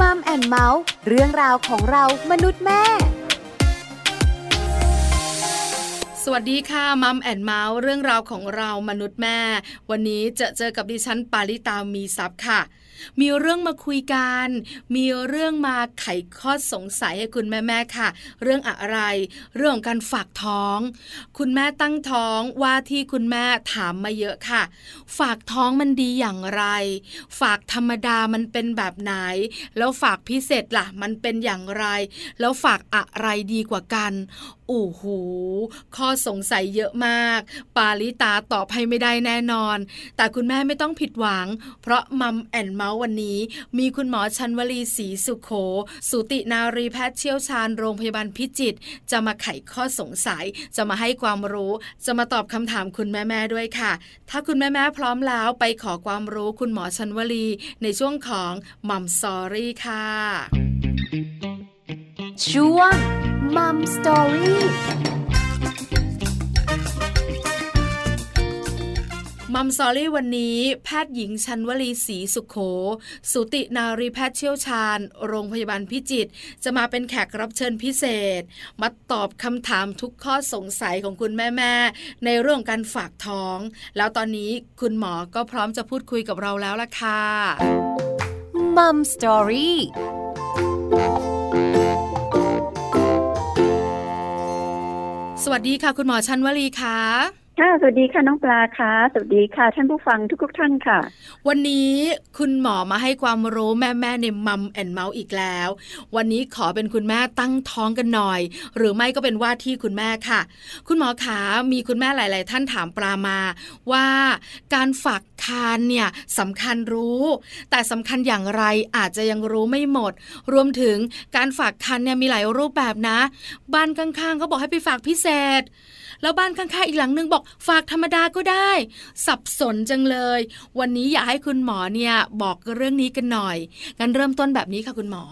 มัมแอนเมาส์เรื่องราวของเรามนุษย์แม่สวัสดีค่ะมัมแอนเมาส์เรื่องราวของเรามนุษย์แม่ วันนี้จะเจอกับดิฉันปาริตามีซัพ์ค่ะ มีเรื่องมาคุยกัน มีเรื่องมาไขข้อสงสัยให้คุณแม่ๆค่ะ เรื่องอะไร เรื่องการฝากท้อง คุณแม่ตั้งท้องว่าที่คุณแม่ถามมาเยอะค่ะ ฝากท้องมันดีอย่างไร ฝากธรรมดามันเป็นแบบไหน แล้วฝากพิเศษล่ะ มันเป็นอย่างไร แล้วฝากอะไรดีกว่ากันโอ้โหข้อสงสัยเยอะมาก ปาลิตาตอบให้ไม่ได้แน่นอน แต่คุณแม่ไม่ต้องผิดหวัง เพราะมัมแอนเมาส์วันนี้ มีคุณหมอชันวลีศรีสุขโขสุตินารีแพทย์เชี่ยวชาญโรงพยาบาลพิจิตรจะมาไขข้อสงสัย จะมาให้ความรู้ จะมาตอบคำถามคุณแม่ๆด้วยค่ะ ถ้าคุณแม่ๆพร้อมแล้วไปขอความรู้คุณหมอชัญวลีในช่วงของ Mom Story ค่ะ ช่วง Mom Story Mom Story วันนี้ แพทย์หญิงชันวลีศรีสุขโข สุตินารีแพทย์เชี่ยวชาญ โรงพยาบาลพิจิตรจะมาเป็นแขกรับเชิญพิเศษ มาตอบคำถามทุกข้อสงสัยของคุณแม่ๆ ในเรื่องการฝากท้อง แล้วตอนนี้คุณหมอก็พร้อมจะพูดคุยกับเราแล้วล่ะค่ะมัมสตอรี่สวัสดีค่ะ คุณหมอชันวลีค่ะ ค่ะสวัสดีค่ะน้องปลาค่ะสวัสดีค่ะ ท่านผู้ฟังทุกๆท่านค่ะ วันนี้คุณหมอมาให้ความรู้แม่แม่ในมัมแอนเมาส์อีกแล้ว วันนี้ขอเป็นคุณแม่ตั้งท้องกันหน่อย หรือไม่ก็เป็นว่าที่คุณแม่ค่ะ คุณหมอขามีคุณแม่หลาย ๆ ท่านถามปลามา ว่าการฝากคานเนี่ยสำคัญรู้ แต่สำคัญอย่างไรอาจจะยังรู้ไม่หมด รวมถึงการฝากคันเนี่ยมีหลายรูปแบบนะ บ้านข้างๆเขาบอกให้ไปฝากพิเศษ แล้วบ้านข้างๆอีกหลังนึงบอกฝากธรรมดาก็ได้ สับสนจังเลย วันนี้อยากให้คุณหมอเนี่ยบอกเรื่องนี้กันหน่อยกันเริ่มต้นแบบนี้ค่ะคุณหมอ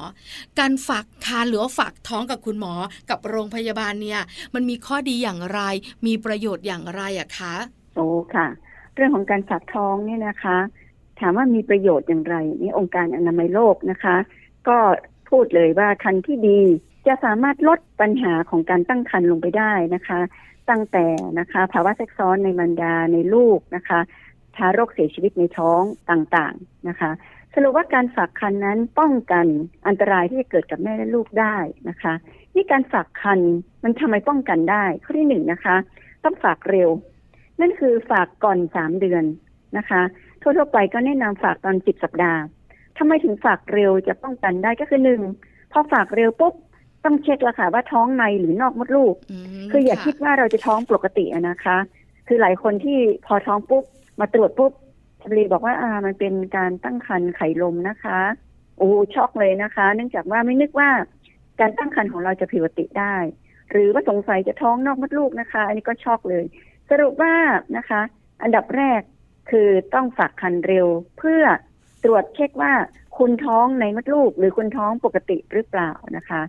การฝากคานหรือว่าฝากท้องกับคุณหมอกับโรงพยาบาลเนี่ย มันมีข้อดีอย่างไร มีประโยชน์อย่างไรอะคะโอ้ค่ะ เรื่องของการฝากท้องเนี่ยนะคะ ถามว่ามีประโยชน์อย่างไรนี่องค์การอนามัยโลกนะคะ ก็พูดเลยว่าคันที่ดีจะสามารถลดปัญหาของการตั้งครรภ์ลงไปได้นะคะ ตั้งแต่นะคะ ภาวะแทรกซ้อนในมารดาในลูกนะคะทารกเสียชีวิตในท้องต่างๆนะคะ สรุปว่าการฝากคันนั้นป้องกันอันตรายที่จะเกิดกับแม่และลูกได้นะคะ นี่การฝากคันมันทำไมป้องกันได้ ข้อที่หนึ่งนะคะ ต้องฝากเร็ว นั่นคือฝากก่อนสามเดือนนะคะ ทั่วๆไปก็แนะนำฝากตอนสิบสัปดาห์ทำไมถึงฝากเร็วจะป้องกันได้ก็คือหนึ่งพอฝากเร็วปุ๊บ ต้องเช็คแล้วค่ะว่าท้องในหรือนอกมดลูก คืออย่าคิดว่าเราจะท้องปกตินะคะ คือหลายคนที่พอท้องปุ๊บมาตรวจปุ๊บทรีบอกว่าอ่ามันเป็นการตั้งครรภ์ไข่ลมนะคะ โอ้ช็อกเลยนะคะ เนื่องจากว่าไม่นึกว่า การตั้งครรภ์ของเราจะผิดปกติได้ หรือว่าสงสัยจะท้องนอกมดลูกนะคะ อันนี้ก็ช็อกเลย สรุปว่านะคะ อันดับแรกคือต้องฝากคันเร็วเพื่อตรวจเช็คว่าคุณท้องในมดลูก หรือคุณท้องปกติหรือเปล่านะคะ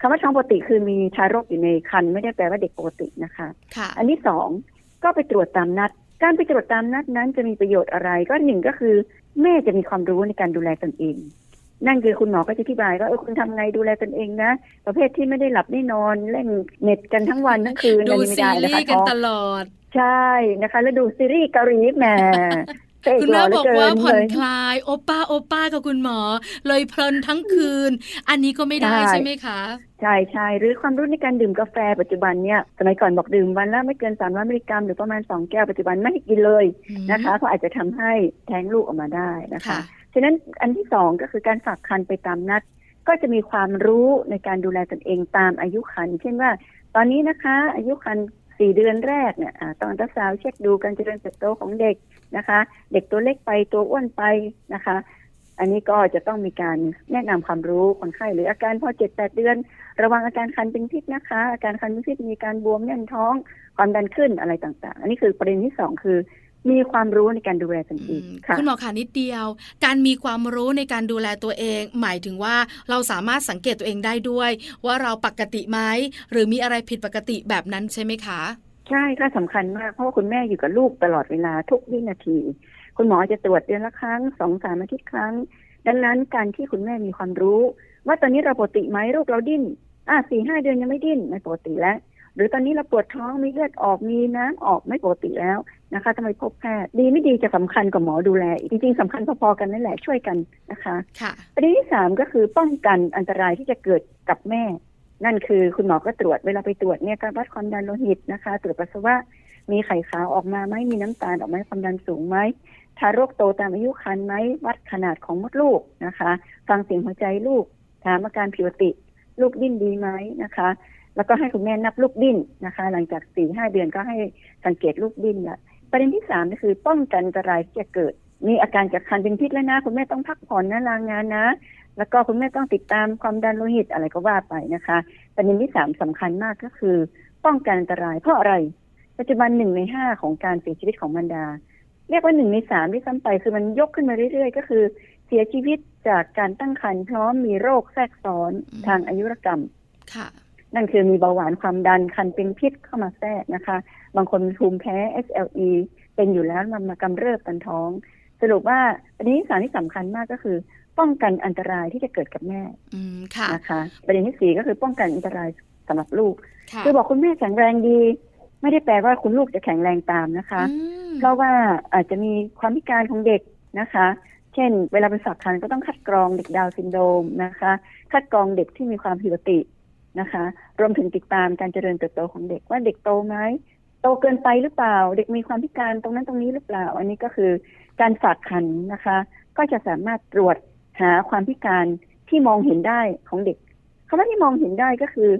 คำว่าท้องปกติคือมีทารกอยู่ในครรภ์ไม่ได้แปลว่าเด็กปกตินะคะค่ะอันที่สองก็ไปตรวจตามนัด การไปตรวจตามนัดนั้นจะมีประโยชน์อะไร ก็หนึ่งก็คือ แม่จะมีความรู้ในการดูแลตนเอง นั่นคือคุณหมอก็จะอธิบายว่าเออคุณทำไงดูแลตนเองนะ ประเภทที่ไม่ได้หลับไม่นอนเล่นเน็ตกันทั้งวันทั้งคืนดูซีรีส์กันตลอด ใช่นะคะ แล้วดูซีรีส์เกาหลีแหม คุณแม่บอกว่าผ่อนคลาย โอป้าโอป้ากับคุณหมอ เลยเพลินทั้งคืน อันนี้ก็ไม่ได้ใช่ไหมคะใช่ใช่หรือความรู้ในการดื่มกาแฟปัจจุบันเนี่ยสมัยก่อนบอกดื่มวันละไม่เกินสามร้อยมิลลิกรัมหรือประมาณสองแก้วปัจจุบันไม่ให้กินเลยนะคะเพราะอาจจะทำให้แท้งลูกออกมาได้นะคะฉะนั้นอันที่สองก็คือการฝากคันไปตามนัด ก็จะมีความรู้ในการดูแลตนเองตามอายุคันเช่นว่า ตอนนี้นะคะอายุคันสี่เดือนแรกเนี่ยตอนตัดสาวเช็คดูการเจริญเติบโตของเด็ก นะคะ เด็กตัวเล็กไปตัวอ้วนไปนะคะ อันนี้ก็จะต้องมีการแนะนำความรู้คนไข้หรืออาการพอเจ็ดแปดเดือน ระวังอาการคันเป็นพิษนะคะ อาการคันเป็นพิษมีการบวมแน่นท้องความดันขึ้นอะไรต่างๆ อันนี้คือประเด็นที่สองคือมีความรู้ในการดูแลตนเองค่ะคุณหมอขานิดเดียว การมีความรู้ในการดูแลตัวเอง หมายถึงว่าเราสามารถสังเกตตัวเองได้ด้วย ว่าเราปกติไหมหรือมีอะไรผิดปกติแบบนั้นใช่ไหมคะ ใช่ค่ะสำคัญมากเพราะว่าคุณแม่อยู่กับลูกตลอดเวลาทุกวินาที คุณหมอจะตรวจเดือนละครั้งสองสามอาทิตย์ครั้ง ดังนั้นการที่คุณแม่มีความรู้ ว่าตอนนี้เราปกติไหมลูกเราดิ้น อะสี่ห้าเดือนยังไม่ดิ้นไม่ปกติแล้วหรือตอนนี้เราปวดท้องมีเลือดออกมีน้ำออกไม่ปกติแล้วนะคะทำไมพบแพทย์ดีไม่ดีจะสำคัญกับหมอดูแลจริงๆสำคัญพอๆกันนั่นแหละช่วยกันนะคะค่ะประเด็นที่สามก็คือป้องกันอันตรายที่จะเกิดกับแม่ นั่นคือคุณหมอก็ตรวจเวลาไปตรวจเนี่ยการวัดความดันโลหิตนะคะ ตรวจปัสสาวะมีไข่ขาวออกมาไหมมีน้ำตาลออกมาความดันสูงไหมทารกโตตามอายุครรภ์ไหมวัดขนาดของมดลูกนะคะ ฟังเสียงหัวใจลูก ถามอาการผิวติ ลูกดิ้นดีไหมนะคะ แล้วก็ให้คุณแม่นับลูกดิ้นนะคะ หลังจากสี่ห้าเดือนก็ให้สังเกตลูกดิ้นละประเด็นที่สามก็คือป้องกันอันตรายที่จะเกิด มีอาการจากคันเป็นพิษแล้วนะ คุณแม่ต้องพักผ่อนนะลางงานนะ แล้วก็คุณแม่ต้องติดตามความดันโลหิตอะไรก็ว่าไปนะคะประเด็นที่สามสำคัญมากก็คือ ป้องกันอันตรายเพราะอะไร ปัจจุบันหนึ่งในห้าของการเสียชีวิตของมารดา เรียกว่าหนึ่งในสามที่ซ้ำไปคือมันยกขึ้นมาเรื่อยๆ ก็คือ เสียชีวิตจากการตั้งครรภ์พร้อมมีโรคแทรกซ้อนอืมทางอายุรกรรมค่ะนั่นคือมีเบาหวานความดันคันเป็นพิษเข้ามาแทรกนะคะ บางคนมีภูมิแพ้ SLE เป็นอยู่แล้วมันมากำเริบกันท้อง สรุปว่าประเด็นที่สามที่สำคัญมากก็คือ ป้องกันอันตรายที่จะเกิดกับแม่อืมค่ะนะคะประเด็นที่สี่ก็คือป้องกันอันตรายสำหรับลูกค่ะคือบอกคุณแม่แข็งแรงดี ไม่ได้แปลว่าคุณลูกจะแข็งแรงตามนะคะอืมเพราะว่าอาจจะมีความพิการของเด็กนะคะ เช่น เวลาไปฝากคันก็ต้องคัดกรองเด็กดาวน์ซินโดรมนะคะ คัดกรองเด็กที่มีความผิดปกตินะคะ รวมถึงติดตามการเจริญเติบโตของเด็กว่าเด็กโตไหมโตเกินไปหรือเปล่า เด็กมีความพิการตรงนั้นตรงนี้หรือเปล่า อันนี้ก็คือการฝากคันนะคะ ก็จะสามารถตรวจ หาความพิการที่มองเห็นได้ของเด็กคำว่าที่มองเห็นได้ก็คือ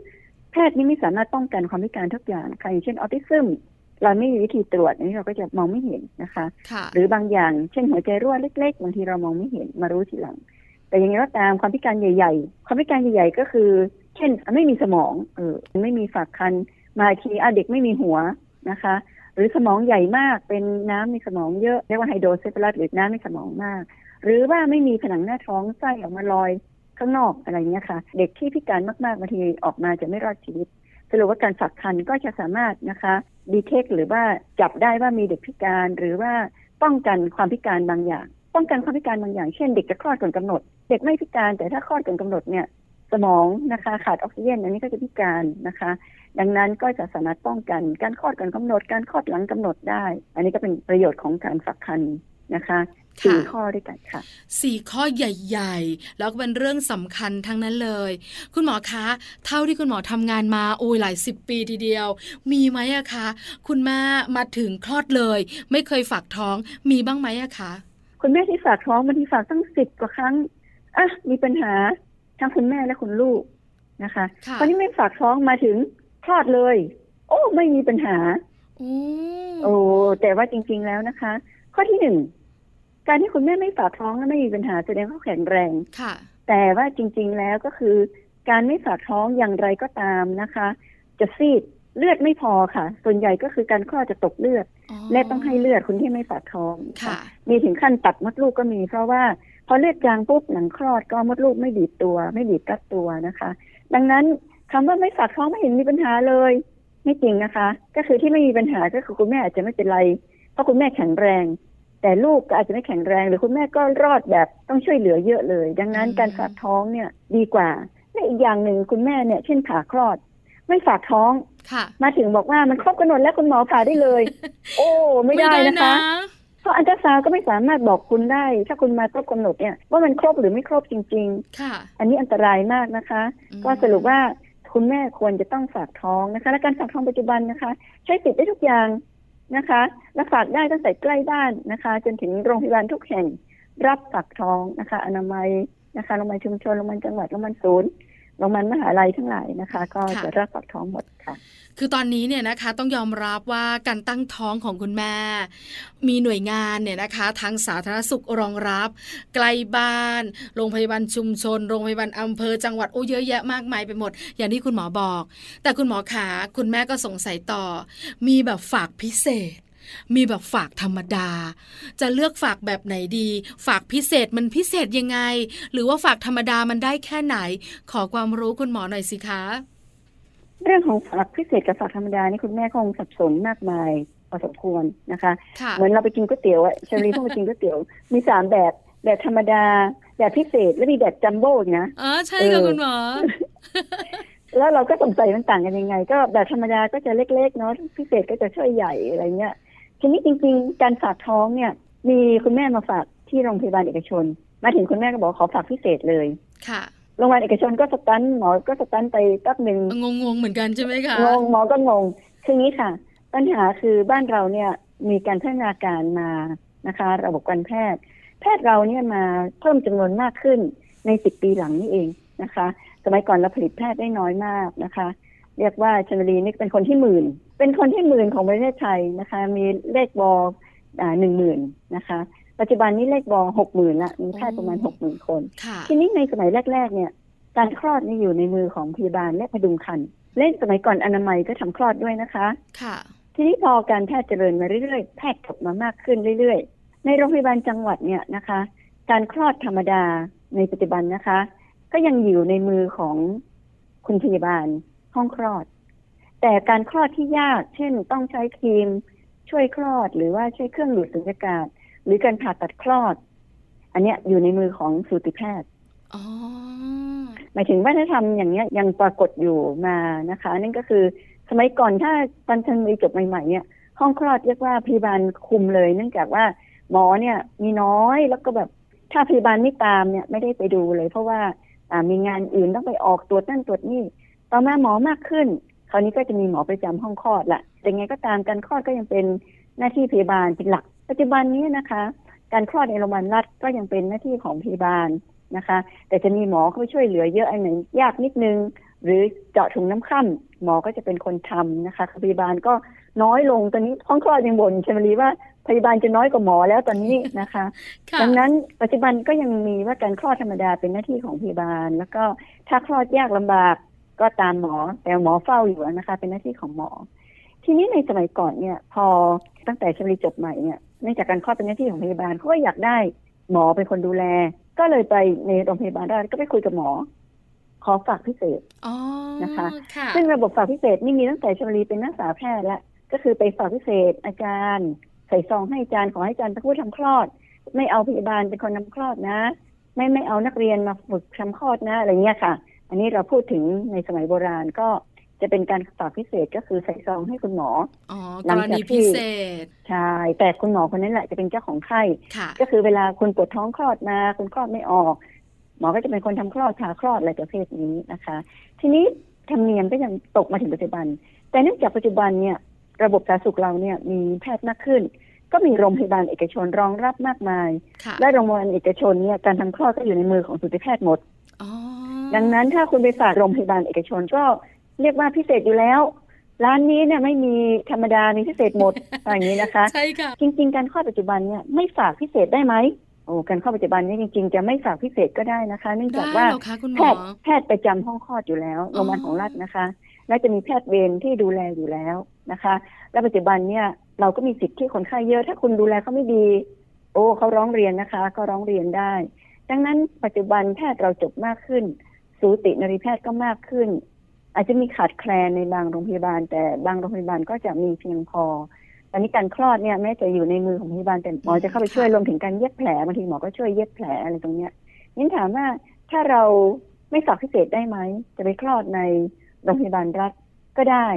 แพทย์นี่ไม่สามารถป้องกันความพิการทุกอย่างค่ะอย่างเช่นออทิซึมเราไม่มีวิธีตรวจอันนี้เราก็จะมองไม่เห็นนะคะค่ะหรือบางอย่างเช่นหัวใจรั่วเล็กๆบางทีเรามองไม่เห็นมารู้ทีหลัง แต่อย่างไรก็ตามความพิการใหญ่ ๆ ความพิการใหญ่ ๆ ก็คือ เช่นไม่มีสมองเออไม่มีฝากครรภ์มาอีกทีอะเด็กไม่มีหัวนะคะ หรือสมองใหญ่มากเป็นน้ำในสมองเยอะเรียกว่า hydrocephalus หรือน้ำในสมองมาก หรือว่าไม่มีผนังหน้าท้องไส้ออกมาลอยข้างนอกอะไรเงี้ยค่ะ เด็กที่พิการมากๆบางทีออกมาจะไม่รอดชีวิตสรุปว่าการฝากครรภ์ก็จะสามารถนะคะ detect หรือว่าจับได้ว่ามีเด็กพิการหรือว่าป้องกันความพิการบางอย่าง ป้องกันความพิการบางอย่าง เช่นเด็กจะคลอดก่อนกำหนด เด็กไม่พิการแต่ถ้าคลอดก่อนกำหนดเนี่ยสมองนะคะขาดออกซิเจนอันนี้ก็จะพิการนะคะ ดังนั้นก็จะสามารถป้องกันการคลอดก่อนกำหนด การคลอดหลังกำหนดได้ อันนี้ก็เป็นประโยชน์ของการฝากคัน นะคะสี่ค่ะข้อด้วยกันค่ะสี่ข้อใหญ่ ๆ แล้วก็เป็นเรื่องสำคัญทั้งนั้นเลย คุณหมอคะ เท่าที่คุณหมอทำงานมาโอ้ยหลายสิบปีทีเดียว มีไหมอะคะ คุณแม่มาถึงคลอดเลย ไม่เคยฝากท้องมีบ้างไหมอะคะคุณแม่ที่ฝากท้องบางทีฝากตั้งสิบกว่าครั้งอะมีปัญหาทั้งคุณแม่และคุณลูกนะคะค่ะตอนนี้ไม่ฝากท้องมาถึงคลอดเลย โอ้ไม่มีปัญหาโอ้โอ้แต่ว่าจริง ๆแล้วนะคะ ข้อที่หนึ่งการที่คุณแม่ไม่ฝากท้องและไม่มีปัญหาแสดงว่าเขาแข็งแรงค่ะ แต่ว่าจริง ๆ แล้วก็คือ การไม่ฝากท้องอย่างไรก็ตามนะคะ จะซีดเลือดไม่พอค่ะ ส่วนใหญ่ก็คือการคลอดจะตกเลือด และต้องให้เลือดคุณที่ไม่ฝากท้องค่ะมีถึงขั้นตัดมดลูกก็มี เพราะว่าพอเลือดจางปุ๊บหลังคลอดก็มดลูกไม่บีบตัว ไม่บีบรัดตัวนะคะ ดังนั้นคำว่าไม่ฝากท้องไม่เห็นมีปัญหาเลย ไม่จริงนะคะ ก็คือที่ไม่มีปัญหาก็คือคุณแม่อาจจะไม่เป็นไร เพราะคุณแม่แข็งแรง แต่ลูกก็อาจจะไม่แข็งแรง หรือคุณแม่ก็รอดแบบต้องช่วยเหลือเยอะเลย ดังนั้นอืมการฝากท้องเนี่ยดีกว่าและอีกอย่างหนึ่งคุณแม่เนี่ยเช่นผ่าคลอด ไม่ฝากท้องค่ะมาถึงบอกว่ามันครบกำหนดแล้วคุณหมอผ่าได้เลย โอ้ไม่ได้นะคะเพราะอันตราซาวด์ก็ไม่สามารถบอกคุณได้ ถ้าคุณมาครบกำหนดเนี่ยว่ามันครบหรือไม่ครบจริงค่ะๆอันนี้อันตรายมากนะคะอืมก็สรุปว่าคุณแม่ควรจะต้องฝากท้องนะคะ และการฝากท้องปัจจุบันนะคะ ใช้สิทธิ์ได้ทุกอย่าง นะคะ และฝากได้ตั้งแต่ใกล้บ้านนะคะ จนถึงโรงพยาบาลทุกแห่งรับฝากท้องนะคะ อนามัยนะคะโรงพยาบาลชุมชนโรงพยาบาลจังหวัดโรงพยาบาลศูนย์ โรงพยาบาลมหาลัยทั้งหลายนะคะ ก็จะรับฝากท้องหมดค่ะ คือตอนนี้เนี่ยนะคะต้องยอมรับว่าการตั้งท้องของคุณแม่ มีหน่วยงานเนี่ยนะคะ ทางสาธารณสุขรองรับใกล้บ้าน โรงพยาบาลชุมชน โรงพยาบาลอำเภอจังหวัดโอ้เยอะแยะมากมายไปหมด อย่างที่คุณหมอบอก แต่คุณหมอขาคุณแม่ก็สงสัยต่อ มีแบบฝากพิเศษ มีแบบฝากธรรมดา จะเลือกฝากแบบไหนดี ฝากพิเศษมันพิเศษยังไง หรือว่าฝากธรรมดามันได้แค่ไหน ขอความรู้คุณหมอหน่อยสิคะ เรื่องของฝากพิเศษกับฝากธรรมดานี่คุณแม่คงสับสนมากมายพอสมควรนะคะค่ะเหมือนเราไปกินก๋วยเตี๋ยวอะชาลีต้องไปกินก๋วยเตี๋ยว มีสามแบบแบบธรรมดา แบบพิเศษและมีแบบจัมโบ้อีกนะอ๋อใช่เอค่ะอคุณหมอแล้วเราก็สงสัยมันต่างกันยังไง ก็แบบธรรมดาก็จะเล็กๆเนาะพิเศษก็จะช่วยใหญ่อะไรเงี้ย ทีนี้จริงๆ การฝากท้องเนี่ย มีคุณแม่มาฝากที่โรงพยาบาลเอกชน มาถึงคุณแม่ก็บอกขอฝากพิเศษเลยค่ะโรงพยาบาลเอกชนก็สตันหมอก็สตันไปแป๊บหนึ่งงงๆเหมือนกันใช่ไหมคะงงหมอก็งงคืองี้ค่ะ ปัญหาคือบ้านเราเนี่ยมีการพัฒนาการมานะคะ ระบบการแพทย์ แพทย์เราเนี่ยมาเพิ่มจำนวนมากขึ้นในสิบปีหลังนี้เองนะคะ สมัยก่อนเราผลิตแพทย์ได้น้อยมากนะคะ เรียกว่าชนบุรีนี่เป็นคนที่หมื่น เป็นคนที่หมื่นของประเทศไทยนะคะ มีเลขบอหนึ่งหมื่นนะคะ ปัจจุบันนี้เลขบอหกหมื่นละมีแพทย์ประมาณหกหมื่นคนค่ะทีนี้ในสมัยแรก ๆ เนี่ย การคลอดนี่อยู่ในมือของพยาบาลและพดุงครรภ์เล่นสมัยก่อนอนามัยก็ทำคลอดด้วยนะคะ ค่ะ ทีนี้พอการแพทย์เจริญมาเรื่อยๆ แพทย์จบมามากขึ้นเรื่อยๆ ในโรงพยาบาลจังหวัดเนี่ยนะคะ การคลอดธรรมดาในปัจจุบันนะคะ ก็ยังอยู่ในมือของคุณพยาบาล ห้องคลอด แต่การคลอดที่ยาก เช่น ต้องใช้ครีม ช่วยคลอด หรือว่าใช้เครื่องดูดสุญญากาศ หรือการผ่าตัดคลอด อันเนี้ยอยู่ในมือของสูติแพทย์อ๋อหมายถึงวัฒนธรรมอย่างเนี้ยยังปรากฏอยู่มานะคะ นั่นก็คือสมัยก่อนถ้าตอนทันมีจบใหม่ๆเนี่ยห้องคลอดเรียกว่าพยาบาลคุมเลย เนื่องจากว่าหมอเนี่ยมีน้อยแล้วก็แบบถ้าพยาบาลไม่ตามเนี่ยไม่ได้ไปดูเลย เพราะว่าอ่ามีงานอื่นต้องไปออกตรวจนั่นตรวจนี่ ต่อมาหมอมากขึ้น คราวนี้ก็จะมีหมอประจำห้องคลอดละแต่ไงก็ตามการคลอดก็ยังเป็นหน้าที่พยาบาลเป็นหลัก ปัจจุบันนี้นะคะ การคลอดในโรงพยาบาลรัฐก็ยังเป็นหน้าที่ของพยาบาลนะคะ แต่จะมีหมอเข้าไปช่วยเหลือเยอะอันไหนยากนิดนึง หรือเจาะถุงน้ำคร่ำหมอก็จะเป็นคนทำนะคะพยาบาลก็น้อยลงตอนนี้ห้องคลอดยังบ่นใช่ไหมลีว่าพยาบาลจะน้อยกว่าหมอแล้วตอนนี้นะคะค่ะดังนั้นปัจจุบันก็ยังมีว่าการคลอดธรรมดาเป็นหน้าที่ของพยาบาล แล้วก็ถ้าคลอดยากลำบาก ก็ตามหมอแต่หมอเฝ้าอยู่นะคะ เป็นหน้าที่ของหมอ ทีนี้ในสมัยก่อนเนี่ย พอตั้งแต่ชมรีจบใหม่เนี่ยเนื่องจากการคลอดเป็นหน้าที่ของพยาบาลเขาก็อยากได้หมอเป็นคนดูแล ก็เลยไปในโรงพยาบาลได้ก็ไปคุยกับหมอ ขอฝากพิเศษอ๋อนะคะค่ะซึ่งระบบฝากพิเศษนี่มีตั้งแต่ชมรีเป็นนักศึกษาแพทย์แล้วก็คือไปฝากพิเศษอาจารย์ใส่ซองให้อาจารย์ขอให้อาจารย์เป็นผู้ทำคลอด ไม่เอาพยาบาลเป็นคนทำคลอดนะ ไม่ไม่เอานักเรียนมาฝึกทำคลอดนะอะไรเงี้ยค่ะ อันนี้เราพูดถึงในสมัยโบราณก็จะเป็นการฝากพิเศษก็คือใส่ซองให้คุณหมออ๋อหลักงรจากณีที่พิเศษใช่แต่คุณหมอคนนั้นแหละจะเป็นเจ้าของไข้ค่ะก็คือเวลาคุณปวดท้องคลอดมาคุณคลอดไม่ออก หมอก็จะเป็นคนทำคลอดผ่าคลอดอะไรประเภทนี้นะคะ ทีนี้ธรรมเนียมก็ยังตกมาถึงปัจจุบัน แต่เนื่องจากปัจจุบันเนี่ยระบบสาธารณสุขเราเนี่ยมีแพทย์มากขึ้น ก็มีโรงพยาบาลเอกชนรองรับมากมายค่ะและโรงพยาบาลเอกชนเนี่ยการทำคลอดก็อยู่ในมือของสูติแพทย์หมดอ๋อ ดังนั้นถ้าคุณไปฝากโรงพยาบาลเอกชนก็เรียกว่าพิเศษอยู่แล้ว ร้านนี้เนี่ยไม่มีธรรมดามีพิเศษหมดอย่างนี้นะคะ ใช่ค่ะ จริง ๆ การคลอดปัจจุบันเนี่ยไม่ฝากพิเศษได้ไหมโอ้การคลอดปัจจุบันเนี่ยจริง ๆ จะไม่ฝากพิเศษก็ได้นะคะเนื่องได้จากว่าเหรอคะคุณหมแพอทย์แพทย์ประจำห้องคลอดอยู่แล้วโรอ๋องพยาบาลของรัฐนะคะ และจะมีแพทย์เวรที่ดูแลอยู่แล้วนะคะ และปัจจุบันเนี่ยเราก็มีสิทธิ์ที่คนไข้เยอะ ถ้าคุณดูแลเขาไม่ดี โอ้เขาร้องเรียนนะคะ ก็ร้องเรียนได้ ดังนั้นปัจจุบันแพทย์เราจบมากขึ้น สูตินรีแพทย์ก็มากขึ้น อาจจะมีขาดแคลนในบางโรงพยาบาล แต่บางโรงพยาบาลก็จะมีเพียงพอตอนนี้การคลอดเนี่ยแม้จะอยู่ในมือของพยาบาลแต่หมอจะเข้าไปช่วยรวมถึงการเย็บแผลบางทีหมอก็ช่วยเย็บแผลอะไรตรงเนี้ยนี่ถามว่าถ้าเราไม่ฝากพิเศษได้ไหมจะไปคลอดในโรงพยาบาลรัฐก็ได้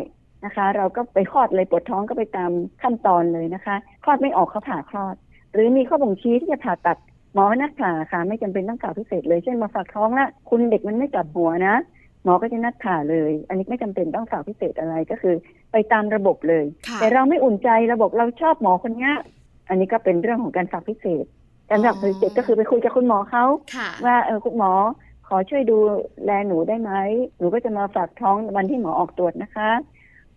นะคะ เราก็ไปคลอดเลยปวดท้องก็ไปตามขั้นตอนเลยนะคะ คลอดไม่ออกเขาผ่าคลอด หรือมีข้อบ่งชี้ที่จะผ่าตัด หมอนัดผ่าค่ะไม่จำเป็นต้องฝากพิเศษเลยเช่นมาฝากท้องละคุณเด็กมันไม่กลับหัวนะ หมอก็จะนัดผ่าเลย อันนี้ไม่จำเป็นต้องฝากพิเศษอะไรก็คือ ไปตามระบบเลยค่ะแต่เราไม่อุ่นใจระบบเราชอบหมอคนเนี้ยอันนี้ก็เป็นเรื่องของการฝากพิเศษการฝากพิเศษก็คือไปคุยกับคุณหมอเขาค่ะว่าเออคุณหมอขอช่วยดูแลหนูได้ไหมหนูก็จะมาฝากท้องวันที่หมอออกตรวจนะคะ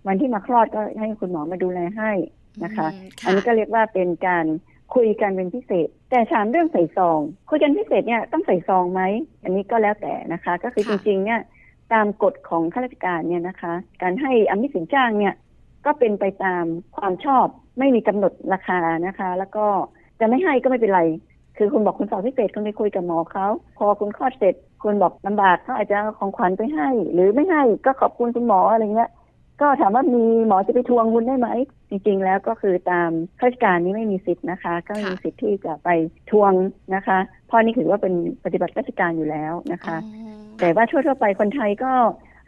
วันที่มาคลอดก็ให้คุณหมอมาดูแลให้นะคะอืมอันนี้ก็เรียกว่าเป็นการ คุยกันเป็นพิเศษ แต่ถามเรื่องใส่ซอง คุยกันพิเศษเนี่ยต้องใส่ซองไหม อันนี้ก็แล้วแต่นะคะ ก็คือจริงๆเนี่ยตามกฎของข้าราชการเนี่ยนะคะ การให้อมิสินจ้างเนี่ยก็เป็นไปตามความชอบไม่มีกำหนดราคานะคะ แล้วก็จะไม่ให้ก็ไม่เป็นไร คือคุณบอกคุณสอบพิเศษคุณไปคุยกับหมอเขาพอคุณคลอดเสร็จคุณบอกลำบากเขาอาจจะเอาของขวัญไปให้ หรือไม่ให้ก็ขอบคุณคุณหมออะไรเงี้ย ก็ถามว่ามีหมอจะไปทวงคุณได้ไหมจริง ๆ แล้วก็คือตามข้าราชการนี้ไม่มีสิทธิ์นะคะ ก็ไม่มีสิทธิ์ที่จะไปทวงนะคะพ่อนี่ถือว่าเป็นปฏิบัติราชการอยู่แล้วนะคะอ๋อแต่ว่าทั่วๆไปคนไทยก็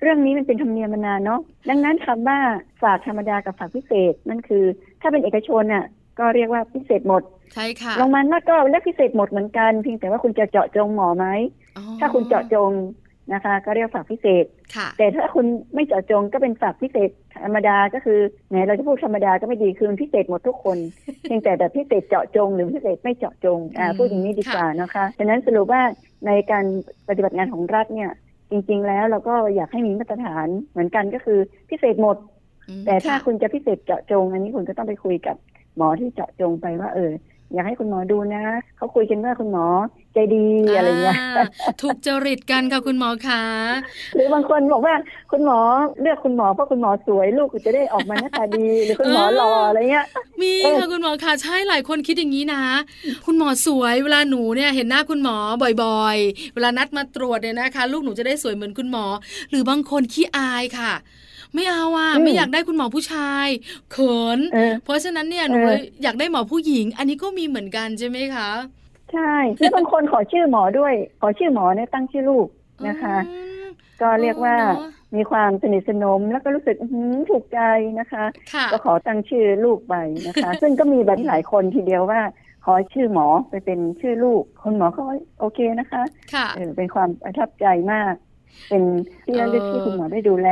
เรื่องนี้มันเป็นธรรมเนียมมานานเนาะดังนั้นคำว่าฝากธรรมดากับฝากพิเศษนั่นคือ ถ้าเป็นเอกชนน่ะก็เรียกว่าพิเศษหมดใช่ค่ะโรงพยาบาลรัฐก็เรียกพิเศษหมดเหมือนกันเพียงแต่ว่าคุณจะเจาะจงหมอไหมอ๋อถ้าคุณเจาะจง นะคะ ก็เรียกฝากพิเศษ ค่ะ แต่ถ้าคุณไม่เจาะจงก็เป็นฝากพิเศษธรรมดาก็คือแหมเราจะพูดธรรมดาก็ไม่ดีคือมันพิเศษหมดทุกคนเพียงแต่แบบพิเศษเจาะจง หรือพิเศษไม่เจาะจงอ่าอืมพูดอย่างนี้ดีกว่านะคะฉะนั้นสรุปว่าในการปฏิบัติงานของรัฐเนี่ย จริง ๆ แล้วเราก็อยากให้มีมาตรฐานเหมือนกันก็คือพิเศษหมดอืมแต่ถ้าค่ะคุณจะพิเศษเจาะจง อันนี้คุณก็ต้องไปคุยกับหมอที่เจาะจงไปว่าเออ อยากให้คุณหมอดูนะ เขาคุยกันว่าคุณหมอใจดีอะไรเงี้ยอ่าถูกจริตกันค่ะคุณหมอคะหรือบางคนบอกว่าคุณหมอเลือกคุณหมอเพราะคุณหมอสวยลูกจะได้ออกมาหน้าตาดีหรือคุณหมอหล่ออะไรเงี้ยมีเออค่ะคุณหมอคะใช่หลายคนคิดอย่างนี้นะ คุณหมอสวยเวลาหนูเนี่ยเห็นหน้าคุณหมอบ่อยๆ เวลานัดมาตรวจเนี่ยนะคะ ลูกหนูจะได้สวยเหมือนคุณหมอ หรือบางคนขี้อายค่ะ ไม่เอาอะไม่อยากได้คุณหมอผู้ชายเขินเออเพราะฉะนั้นเนี่ยหนูเออเลยอยากได้หมอผู้หญิง อันนี้ก็มีเหมือนกันใช่ไหมคะ ใช่แล้วบางคนขอชื่อหมอด้วย ขอชื่อหมอเนี่ยตั้งชื่อลูกนะคะอืมก็เรียกว่าเนอะมีความสนิทสนมแล้วก็รู้สึกอื้อหือถูกใจนะคะค่ะก็ขอตั้งชื่อลูกไปนะคะ ซึ่งก็มีแบบหลายคนทีเดียวว่าขอชื่อหมอไปเป็นชื่อลูก คนหมอก็โอเคนะคะค่ะเออเป็นความประทับใจมาก เป็นที่ระลึกเออที่คุณหมอได้ดูแล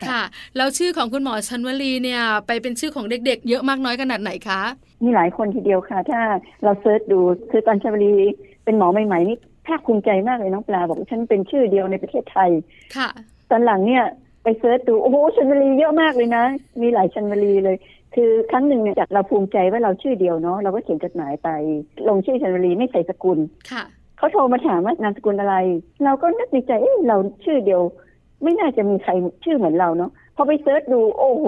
ค่ะค่ะแล้วชื่อของคุณหมอชันวลีเนี่ย ไปเป็นชื่อของเด็กๆ เยอะมากน้อยขนาดไหนคะมีหลายคนทีเดียวค่ะ ถ้าเราเซิร์ชดูคือตอนชาบรีเป็นหมอใหม่ๆนี่ภาคภูมิใจมากเลยน้องปลาบอกว่าฉันเป็นชื่อเดียวในประเทศไทยค่ะ ตอนหลังเนี่ยไป search ดูโอ้โหชัญวลีเยอะมากเลยนะ มีหลายชัญวลีเลย คือครั้งหนึ่งเนี่ยจากเราภูมิใจว่าเราชื่อเดียวเนาะเราก็เขียนจดหมายไป ลงชื่อชัญวลีไม่ใส่สกุลค่ะ เขาโทรมาถามว่านามสกุลอะไร เราก็นึกในใจเอ้เราชื่อเดียว ไม่น่าจะมีใครชื่อเหมือนเราเนาะ อ๋อไป search ดู โอ้โห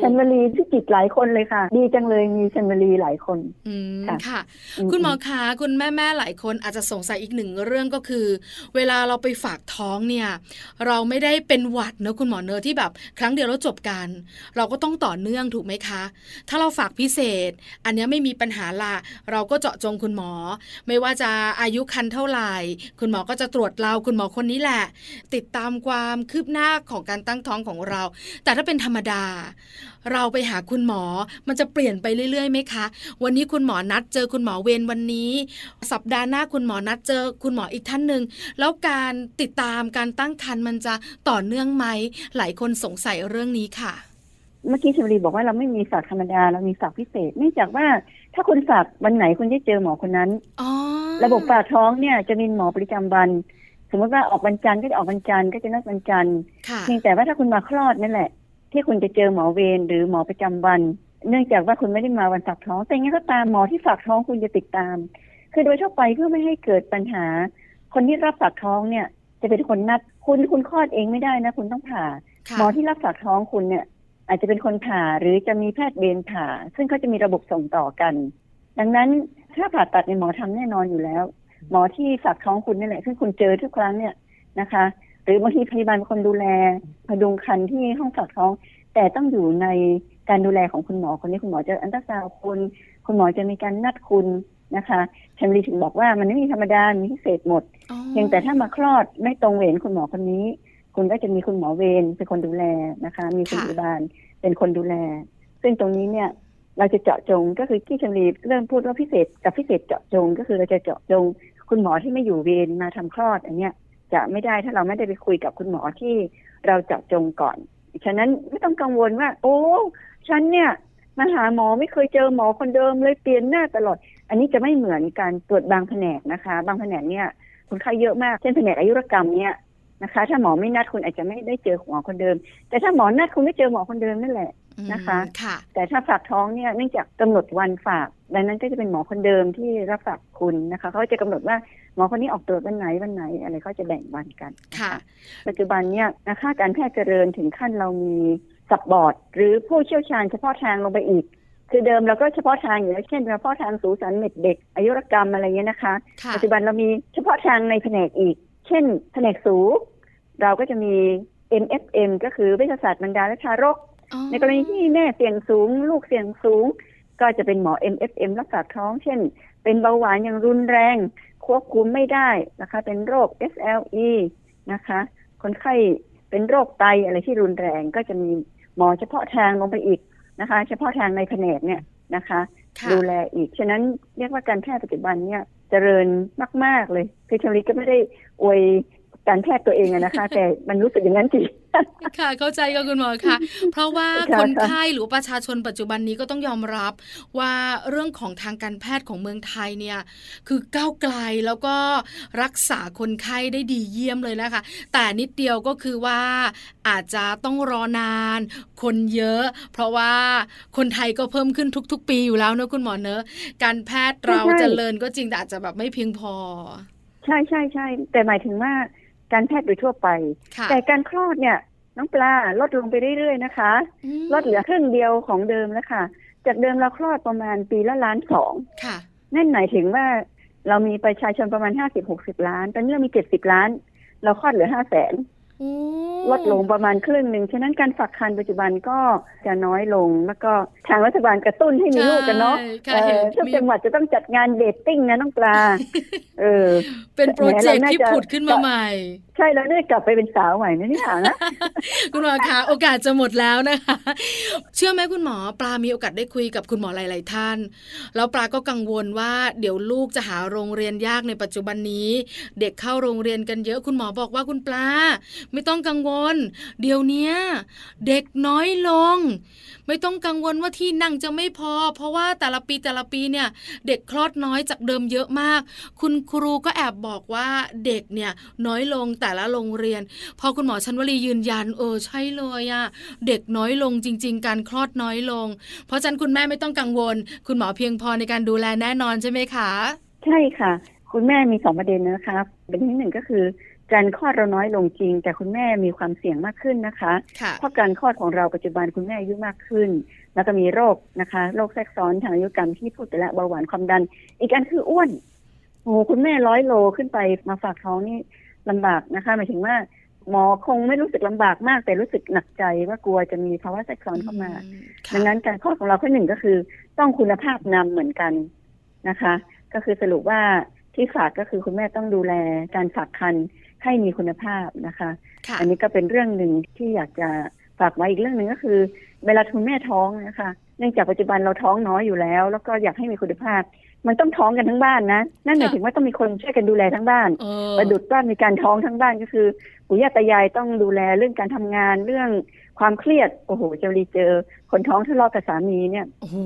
ชัญวลีพิจิตรหลายคนเลยค่ะ ดีจังเลยมีชัญวลีหลายคนอืมค่ะค่ะอืมคุณหมอคะคุณแม่แม่ๆหลายคนอาจจะสงสัยอีกหนึ่งเรื่องก็คือ เวลาเราไปฝากท้องเนี่ย เราไม่ได้เป็นหวัดเนอะคุณหมอเนอะที่แบบ ครั้งเดียวแล้วจบกัน เราก็ต้องต่อเนื่องถูกไหมคะ ถ้าเราฝากพิเศษ อันเนี้ยไม่มีปัญหาละเราก็เจาะจงคุณหมอ ไม่ว่าจะอายุคันเท่าไหร่ คุณหมอก็จะตรวจเราคุณหมอคนนี้แหละ ติดตามความคืบหน้าของการตั้งท้องของเรา แต่ถ้าเป็นธรรมดา เราไปหาคุณหมอมันจะเปลี่ยนไปเรื่อยๆไหมคะ วันนี้คุณหมอนัดเจอคุณหมอเวรวันนี้ สัปดาห์หน้าคุณหมอนัดเจอคุณหมออีกท่านหนึ่งแล้วการติดตามการตั้งครรภ์มันจะต่อเนื่องไหมหลายคนสงสัยเรื่องนี้ค่ะ เมื่อกี้ชมรีบอกว่าเราไม่มีฝากธรรมดาเรามีฝากพิเศษเนื่องจากว่าถ้าคุณฝากวันไหนคุณได้เจอหมอคนนั้นอ๋อระบบฝากท้องเนี่ยจะมีหมอประจำวัน สมมติว่าออกวันจันทร์ก็จะออกวันจันทร์ก็จะนัดวันจันทร์ค่ะเพียงแต่ว่าถ้าคุณมาคลอดนั่นแหละ ที่คุณจะเจอหมอเวรหรือหมอประจำวัน เนื่องจากว่าคุณไม่ได้มาวันฝากท้อง แต่ยังไงก็ตามหมอที่ฝากท้องคุณจะติดตาม คือโดยทั่วไปเพื่อไม่ให้เกิดปัญหา คนที่รับฝากท้องเนี่ย จะเป็นคนนัดคุณคุณคลอดเองไม่ได้นะ คุณต้องผ่าค่ะหมอที่รับฝากท้องคุณเนี่ย อาจจะเป็นคนผ่าหรือจะมีแพทย์เวรผ่า ซึ่งเขาจะมีระบบส่งต่อกัน ดังนั้นถ้าผ่าตัดในยหมอทำแน่นอนอยู่แล้ว หมอที่ฝากท้องคุณนี่แหละซึ่คุณเจอทุกครั้งเนี่ยนะคะ หรือบางทีพยาบาลเป็นคนดูแลพดุงครรภ์ที่ห้องฝากท้อง แต่ต้องอยู่ในการดูแลของคุณหมอคนนี้คุณหมอจะอันตราซาวคุณ คุณหมอจะมีการนัดคุณนะคะชันรีถึงบอกว่ามันไม่มีธรรมดา มีพิเศษหมด เพียงแต่ถ้ามาคลอดไม่ตรงเวรคุณหมอคนนี้ คุณก็จะมีคุณหมอเวรเป็นคนดูแลนะคะ มีคุณพยาบาลเป็นคนดูแล ซึ่งตรงนี้เนี่ยเราจะเจาะจงก็คือที่ชันรีเริ่มพูดว่าพิเศษกับพิเศษเจาะจง ก็คือเราจะเจาะจง คุณหมอที่ไม่อยู่เวรมาทำคลอดอันเนี้ยจะไม่ได้ถ้าเราไม่ได้ไปคุยกับคุณหมอที่เราเจาะจงก่อน ฉะนั้นไม่ต้องกังวลว่า โอ้ ฉันเนี่ยมาหาหมอไม่เคยเจอหมอคนเดิมเลยเปลี่ยนหน้าตลอด อันนี้จะไม่เหมือนการตรวจบางแผนกนะคะ บางแผนกเนี่ยคนไข้เยอะมาก เช่นแผนกอายุรกรรมเนี่ยนะคะ ถ้าหมอไม่นัดคุณอาจจะไม่ได้เจอหมอคนเดิม แต่ถ้าหมอนัดคุณไม่เจอหมอคนเดิมนั่นแหละ นะคะค่ะแต่ถ้าฝากท้องเนี่ยเนื่องจากกำหนดวันฝากดังนั้นก็จะเป็นหมอคนเดิมที่รับฝากคุณนะคะเขาจะกำหนดว่าหมอคนนี้ออกตรวจวันไหนวันไหนอะไรเขาจะแบ่งวันกันนค่ะ ปัจจุบันเนี่ยนะคะการแพทย์เจริญถึงขั้นเรามีสับบอร์ด หรือผู้เชี่ยวชาญเฉพาะทางลงไปอีก คือเดิมเราก็เฉพาะทางอยู่แล้วเช่นเฉพาะทางสูสันเม็ดเด็ก อายุรกรรมอะไรเงี้ยนะคะค่ะปัจจุบันเรามีเฉพาะทางในแผนกอีก เช่น แผนกสู เราก็จะมี MFM ก็คือวิทยาศาสตร์บรรดาและทารกอ๋อ ในกรณีที่แม่เสี่ยงสูง ลูกเสี่ยงสูง ก็จะเป็นหมอ MFM รักษาท้อง เช่น เป็นเบาหวานอย่างรุนแรง ควบคุมไม่ได้นะคะ เป็นโรค SLE นะคะ คนไข้เป็นโรคไตอะไรที่รุนแรงก็จะมีหมอเฉพาะทางลงไปอีกนะคะ เฉพาะทางในแผนกเนี่ยนะคะค่ะดูแลอีก ฉะนั้นเรียกว่าการแพทย์ปัจจุบันเนี่ยเจริญมาก ๆ เลยคือชมริก็ไม่ได้อวยการแพทย์ตัวเองอะนะคะ แต่มันรู้สึกอย่างนั้นจริง ค่ะเข้าใจค่ะคุณหมอค่ะ เพราะว่าค่ะคนค่ะไข้หรือว่าประชาชนปัจจุบันนี้ก็ต้องยอมรับว่าเรื่องของทางการแพทย์ของเมืองไทยเนี่ยคือก้าวไกลแล้วก็รักษาคนไข้ได้ดีเยี่ยมเลยนะคะ แต่นิดเดียวก็คือว่าอาจจะต้องรอนาน คนเยอะ เพราะว่าคนไทยก็เพิ่มขึ้นทุก ๆ ปีอยู่แล้วเนอะคุณหมอเนอะการแพทย์เราใช่เจริญก็จริงแต่อาจจะแบบไม่เพียงพอ ใช่ใช่ใช่แต่หมายถึงว่า การแพทย์โดยทั่วไปค่ะแต่การคลอดเนี่ย น้องปลาลดลงไปเรื่อยๆนะคะอืมลดเหลือครึ่งเดียวของเดิมแล้วค่ะ จากเดิมเราคลอดประมาณปีละล้านสองค่ะนั่นหมายถึงว่าเรามีประชาชนประมาณห้าสิบหกสิบล้าน ตอนนี้เรามีเจ็ดสิบล้าน เราคลอดเหลือห้าแสนโอ้ ลดลงประมาณครึ่งหนึ่ง ฉะนั้นการฝากคันปัจจุบันก็จะน้อยลง แล้วก็ทางรัฐบาลกระตุ้นให้มีลูกกันเนาะใช่เอค่ะเห็นอทุกมีจังหวัดจะต้องจัดงานเดทติ้งนะน้องปลา เออ เป็นโปรเจกต์แหมเราน่าที่จะผุดขึ้นมาใหม่ใช่แล้วเนี่ยกลับไปเป็นสาวใหม่นะนี่ถามนะคุณหมอคะโอกาสจะหมดแล้วนะคะ เชื่อไหมคุณหมอปลามีโอกาสได้คุยกับคุณหมอหลาย ๆ ท่าน แล้วปลาก็กังวลว่าเดี๋ยวลูกจะหาโรงเรียนยากในปัจจุบันนี้ เด็กเข้าโรงเรียนกันเยอะคุณหมอบอกว่าคุณปลา ไม่ต้องกังวล เดี๋ยวเนี้เด็กน้อยลง ไม่ต้องกังวลว่าที่นั่งจะไม่พอ เพราะว่าแต่ละปีแต่ละปีเนี่ย เด็กคลอดน้อยจากเดิมเยอะมาก คุณครูก็แอบบอกว่าเด็กเนี่ยน้อยลงแต่ละโรงเรียน พอคุณหมอชันวลียืนยัน เออใช่เลยอะเด็กน้อยลงจริง ๆ การคลอดน้อยลง เพราะฉะนั้นคุณแม่ไม่ต้องกังวล คุณหมอเพียงพอในการดูแลแน่นอนใช่ไหมคะ ใช่ค่ะ คุณแม่มีสองประเด็นนะคะประเด็นที่หนึ่งก็คือการคลอดเราน้อยลงจริง แต่คุณแม่มีความเสี่ยงมากขึ้นนะคะค่ะเพราะการคลอดของเราปัจจุบันคุณแม่อายุมากขึ้น แล้วก็มีโรคนะคะโรคแทรกซ้อนทางอายุกรรมที่พูดไปแล้วเบาหวานความดัน อีกอันคืออ้วนโอ้โหคุณแม่ร้อยโลขึ้นไปมาฝากท้องนี่ ลำบากนะคะหมายถึงว่า หมอคงไม่รู้สึกลำบากมาก แต่รู้สึกหนักใจว่ากลัวจะมีภาวะแทรกซ้อนเข้ามาอืค่ะดังนั้นการคลอดของเราข้อหนึ่งก็คือ ต้องคุณภาพนำเหมือนกันนะคะ ก็คือสรุปว่าที่ฝากก็คือคุณแม่ต้องดูแลการฝากคันให้มีคุณภาพนะคะค่ะอันนี้ก็เป็นเรื่องหนึ่งที่อยากจะฝากไว้อีกเรื่องหนึ่งก็คือ เวลาคุณแม่ท้องนะคะ เนื่องจากปัจจุบันเราท้องน้อยอยู่แล้ว แล้วก็อยากให้มีคุณภาพ มันต้องท้องกันทั้งบ้านนะ นั่นหมายถึงว่าต้องมีคนช่วยกันดูแลทั้งบ้านเออประดุดว่ามีการท้องทั้งบ้านก็คือปู่ย่าตายายต้องดูแลเรื่องการทำงานเรื่องความเครียดโอ้โหเจารีเจอ คนท้องทะเลาะกับสามีเนี่ยโอ้โห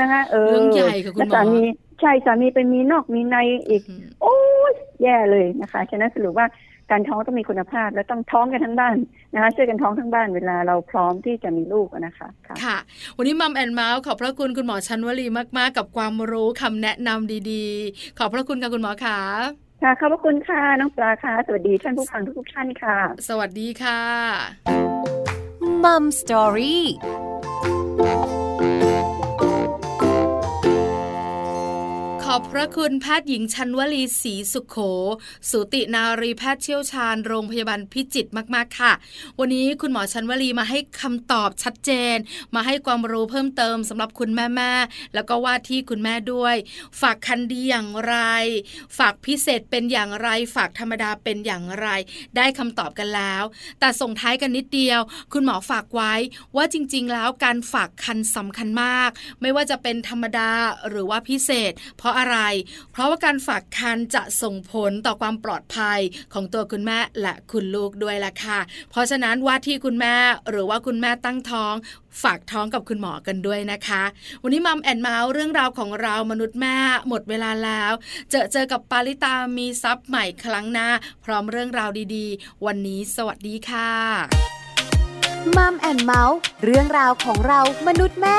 นะคะเออเรื่องใหญ่ค่ะคุณหมอแล้วสามีใช่สามีไปมีนอกมีในอีกอืมโอ้ยแย่เลยนะคะ ฉะนั้นสรุปว่า การท้องต้องมีคุณภาพ และต้องท้องกันทั้งบ้านนะคะช่วยกันท้องทั้งบ้านเวลาเราพร้อมที่จะมีลูกอะนะคะค่ะค่ะ วันนี้มัมแอนเมาส์ขอบพระคุณคุณหมอชัญวลีมากๆ กับความรู้คำแนะนำดีๆ ขอบพระคุณค่ะคุณหมอขาค่ะขอบพระคุณค่ะน้องปลาค่ะ สวัสดีท่านผู้ฟังทุกๆท่านค่ะ สวัสดีค่ะ Mom Story อบพระคุณแพทย์หญิงชันวลีศรีสุขโข สูตินารีแพทย์เชี่ยวชาญโรงพยาบาลพิจิตรมาก ๆ ค่ะ วันนี้คุณหมอชันวลีมาให้คำตอบชัดเจน มาให้ความรู้เพิ่มเติมสำหรับคุณแม่ๆแล้วก็ว่าที่คุณแม่ด้วย ฝากคันดีอย่างไร ฝากพิเศษเป็นอย่างไร ฝากธรรมดาเป็นอย่างไร ได้คำตอบกันแล้ว แต่ส่งท้ายกันนิดเดียว คุณหมอฝากไว้ว่าจริง ๆ แล้วการฝากคันสำคัญมาก ไม่ว่าจะเป็นธรรมดาหรือว่าพิเศษ เพราะอะไร เพราะว่าการฝากคันจะส่งผลต่อความปลอดภัยของตัวคุณแม่และคุณลูกด้วยล่ะค่ะ เพราะฉะนั้นว่าที่คุณแม่หรือว่าคุณแม่ตั้งท้อง ฝากท้องกับคุณหมอกันด้วยนะคะ วันนี้มัมแอนเมาส์เรื่องราวของเรามนุษย์แม่หมดเวลาแล้ว เจอเจอกับปาริตามีซับใหม่ครั้งหน้า พร้อมเรื่องราวดีๆ วันนี้สวัสดีค่ะมัมแอนเมาส์เรื่องราวของเรามนุษย์แม่